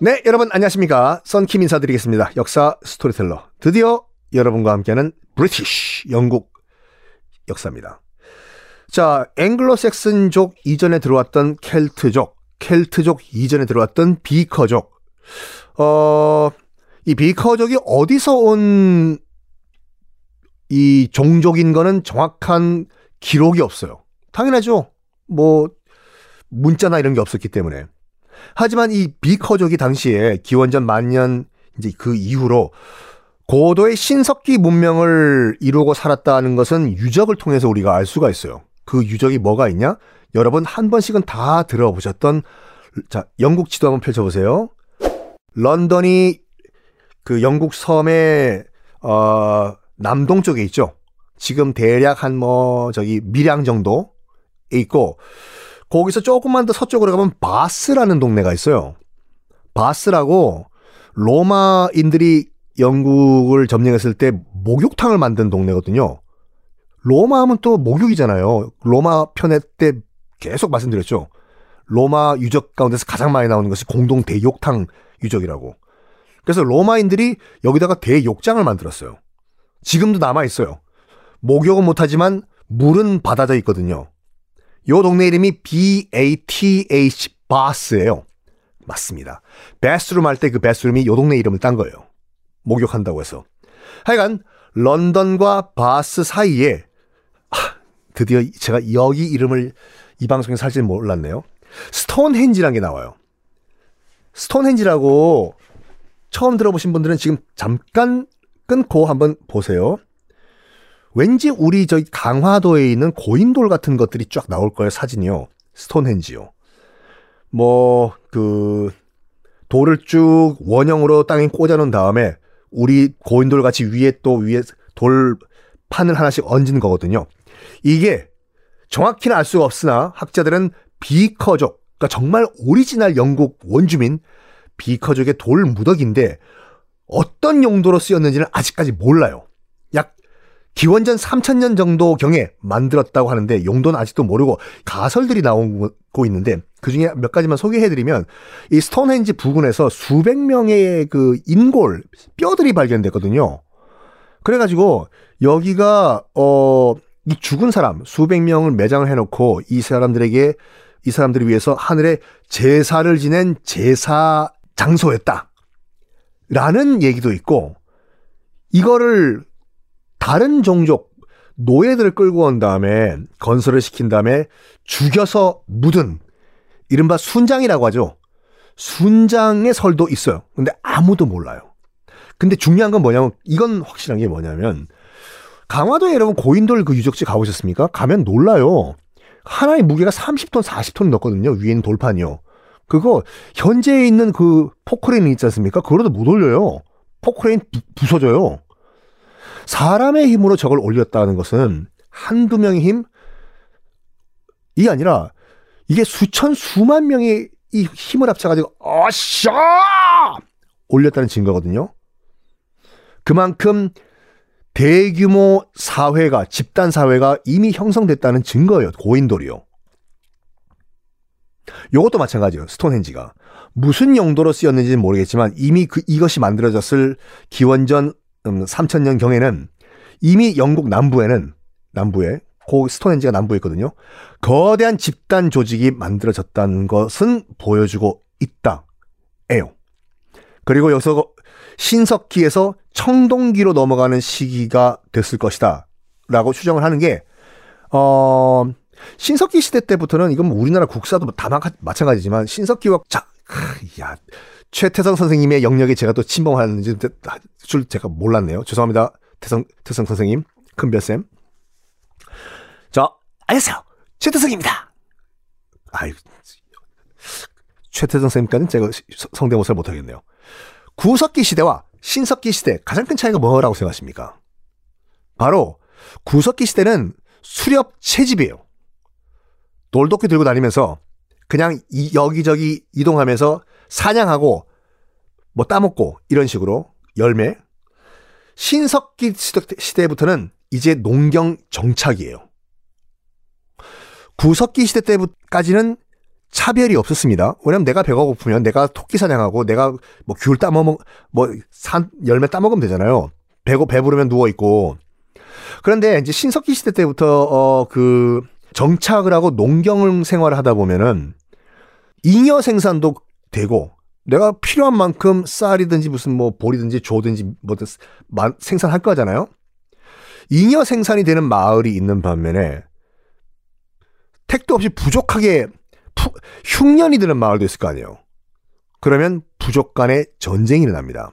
네, 여러분 안녕하십니까. 썬킴 인사드리겠습니다. 역사 스토리텔러. 드디어 여러분과 함께하는 British, 영국 역사입니다. 자, 앵글로색슨족 이전에 들어왔던 켈트족, 켈트족 이전에 들어왔던 비커족. 어, 이 비커족이 어디서 온 이 종족인 거는 정확한 기록이 없어요. 당연하죠. 뭐, 문자나 이런 게 없었기 때문에. 하지만 이 비커족이 당시에 기원전 만년 이제 그 이후로 고도의 신석기 문명을 이루고 살았다는 것은 유적을 통해서 우리가 알 수가 있어요. 그 유적이 뭐가 있냐? 여러분 한 번씩은 다 들어보셨던 자 영국 지도 한번 펼쳐보세요. 런던이 그 영국 섬의 어, 남동 쪽에 있죠. 지금 대략 한 뭐 저기 밀양 정도에 있고 거기서 조금만 더 서쪽으로 가면 바스라는 동네가 있어요. 바스라고 로마인들이 영국을 점령했을 때 목욕탕을 만든 동네거든요. 로마 하면 또 목욕이잖아요. 로마 편에 때 계속 말씀드렸죠. 로마 유적 가운데서 가장 많이 나오는 것이 공동 대욕탕 유적이라고. 그래서 로마인들이 여기다가 대욕장을 만들었어요. 지금도 남아 있어요. 목욕은 못하지만 물은 받아져 있거든요. 요 동네 이름이 B-A-T-H 바스예요. 맞습니다. 베스룸 할 때 그 베스룸이 요 동네 이름을 딴 거예요. 목욕한다고 해서. 하여간 런던과 바스 사이에 아, 드디어 제가 여기 이름을 이 방송에서 할지 몰랐네요. 스톤헨지라는 게 나와요. 스톤헨지라고 처음 들어보신 분들은 지금 잠깐 끊고 한번 보세요. 왠지 우리 저기 강화도에 있는 고인돌 같은 것들이 쫙 나올 거예요, 사진이요. 스톤헨지요. 뭐, 그, 돌을 쭉 원형으로 땅에 꽂아놓은 다음에 우리 고인돌 같이 위에 또 위에 돌 판을 하나씩 얹은 거거든요. 이게 정확히는 알 수가 없으나 학자들은 비커족, 그러니까 정말 오리지널 영국 원주민 비커족의 돌 무더기인데 어떤 용도로 쓰였는지는 아직까지 몰라요. 기원전 3000년 정도 경에 만들었다고 하는데 용도는 아직도 모르고 가설들이 나오고 있는데 그 중에 몇 가지만 소개해드리면 이 스톤헨지 부근에서 수백 명의 그 인골 뼈들이 발견됐거든요. 그래가지고 여기가 어 이 죽은 사람 수백 명을 매장을 해놓고 이 사람들에게 이 사람들을 위해서 하늘에 제사를 지낸 제사 장소였다. 라는 얘기도 있고 이거를 다른 종족 노예들을 끌고 온 다음에 건설을 시킨 다음에 죽여서 묻은 이른바 순장이라고 하죠. 순장의 설도 있어요. 근데 아무도 몰라요. 근데 중요한 건 뭐냐면 이건 확실한 게 뭐냐면 강화도에 여러분 고인돌 그 유적지 가보셨습니까? 가면 놀라요. 하나의 무게가 30톤, 40톤 넘거든요. 위에 있는 돌판이요. 그거 현재 있는 그 포크레인 있지 않습니까? 그거로도 못 올려요. 포크레인 부, 부서져요. 사람의 힘으로 저걸 올렸다는 것은 한두 명의 힘? 이 아니라 이게 수천 수만 명의 이 힘을 합쳐가지고 어샤 올렸다는 증거거든요. 그만큼 대규모 사회가 집단 사회가 이미 형성됐다는 증거예요. 고인돌이요. 요것도 마찬가지예요. 스톤헨지가 무슨 용도로 쓰였는지는 모르겠지만 이미 그 이것이 만들어졌을 기원전 음, 3천년 경에는 이미 영국 남부에는 남부에 고 스톤헨지가 남부에 있거든요. 거대한 집단 조직이 만들어졌다는 것은 보여주고 있다. 에요. 그리고 여기서 신석기에서 청동기로 넘어가는 시기가 됐을 것이다. 라고 추정을 하는 게, 어, 신석기 시대 때부터는 이건 뭐 우리나라 국사도 다 마찬가지지만 신석기와 자, 야, 최태성 선생님의 영역에 제가 또 침범하는지 줄 제가 몰랐네요. 죄송합니다. 태성, 태성 선생님. 큰별쌤. 자, 안녕하세요. 최태성입니다. 아유, 최태성 선생님까지는 제가 성대모사를 못하겠네요. 구석기 시대와 신석기 시대 가장 큰 차이가 뭐라고 생각하십니까? 바로 구석기 시대는 수렵 채집이에요. 돌도끼 들고 다니면서 그냥 이, 여기저기 이동하면서 사냥하고 뭐 따먹고 이런 식으로 열매. 신석기 시대부터는 이제 농경 정착이에요. 구석기 시대 때까지는 차별이 없었습니다. 왜냐면 내가 배가 고프면 내가 토끼 사냥하고 내가 뭐 귤 따먹 뭐산 열매 따먹으면 되잖아요. 배고 배부르면 누워 있고. 그런데 이제 신석기 시대 때부터 어 그 정착을 하고 농경 생활을 하다 보면은 잉여 생산도 되고 내가 필요한 만큼 쌀이든지 무슨 뭐 보리든지 조든지 뭐든 생산할 거잖아요. 잉여 생산이 되는 마을이 있는 반면에 택도 없이 부족하게 푸, 흉년이 드는 마을도 있을 거 아니에요. 그러면 부족 간의 전쟁이 일어납니다.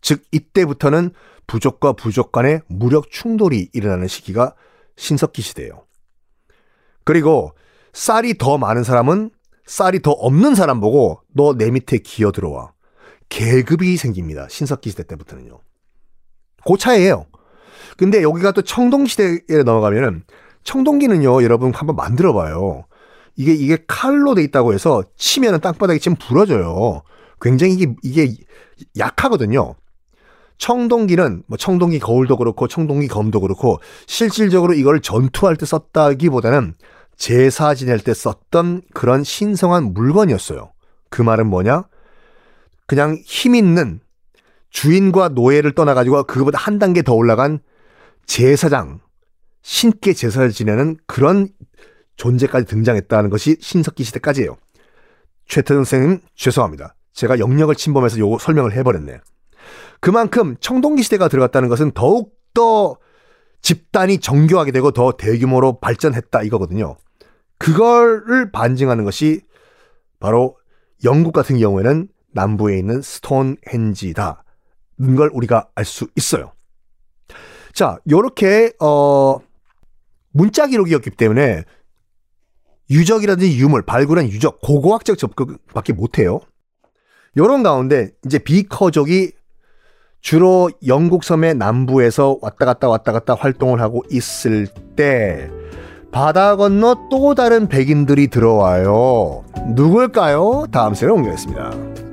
즉 이때부터는 부족과 부족 간의 무력 충돌이 일어나는 시기가 신석기 시대예요. 그리고 쌀이 더 많은 사람은 쌀이 더 없는 사람 보고 너 내 밑에 기어 들어와. 계급이 생깁니다. 신석기 시대 때부터는요. 그 차이에요. 근데 여기가 또 청동시대에 넘어가면은 청동기는요, 여러분 한번 만들어 봐요. 이게, 이게 칼로 돼 있다고 해서 치면은 땅바닥에 치면 부러져요. 굉장히 이게, 이게 약하거든요. 청동기는 뭐 청동기 거울도 그렇고 청동기 검도 그렇고 실질적으로 이걸 전투할 때 썼다기보다는 제사 지낼 때 썼던 그런 신성한 물건이었어요. 그 말은 뭐냐? 그냥 힘 있는 주인과 노예를 떠나가지고 그거보다 한 단계 더 올라간 제사장, 신께 제사를 지내는 그런 존재까지 등장했다는 것이 신석기 시대까지예요. 최태선 선생님 죄송합니다. 제가 영역을 침범해서 요거 설명을 해버렸네. 그만큼 청동기 시대가 들어갔다는 것은 더욱 더 집단이 정교하게 되고 더 대규모로 발전했다 이거거든요. 그거를 반증하는 것이 바로 영국 같은 경우에는 남부에 있는 스톤헨지다 는 걸 우리가 알 수 있어요. 자, 요렇게 어 문자 기록이었기 때문에 유적이라든지 유물, 발굴한 유적, 고고학적 접근밖에 못해요. 요런 가운데 이제 비커족이 주로 영국 섬의 남부에서 왔다 갔다 왔다 갔다 활동을 하고 있을 때 바다 건너 또 다른 백인들이 들어와요. 누굴까요? 다음 시간에 옮겨겠습니다.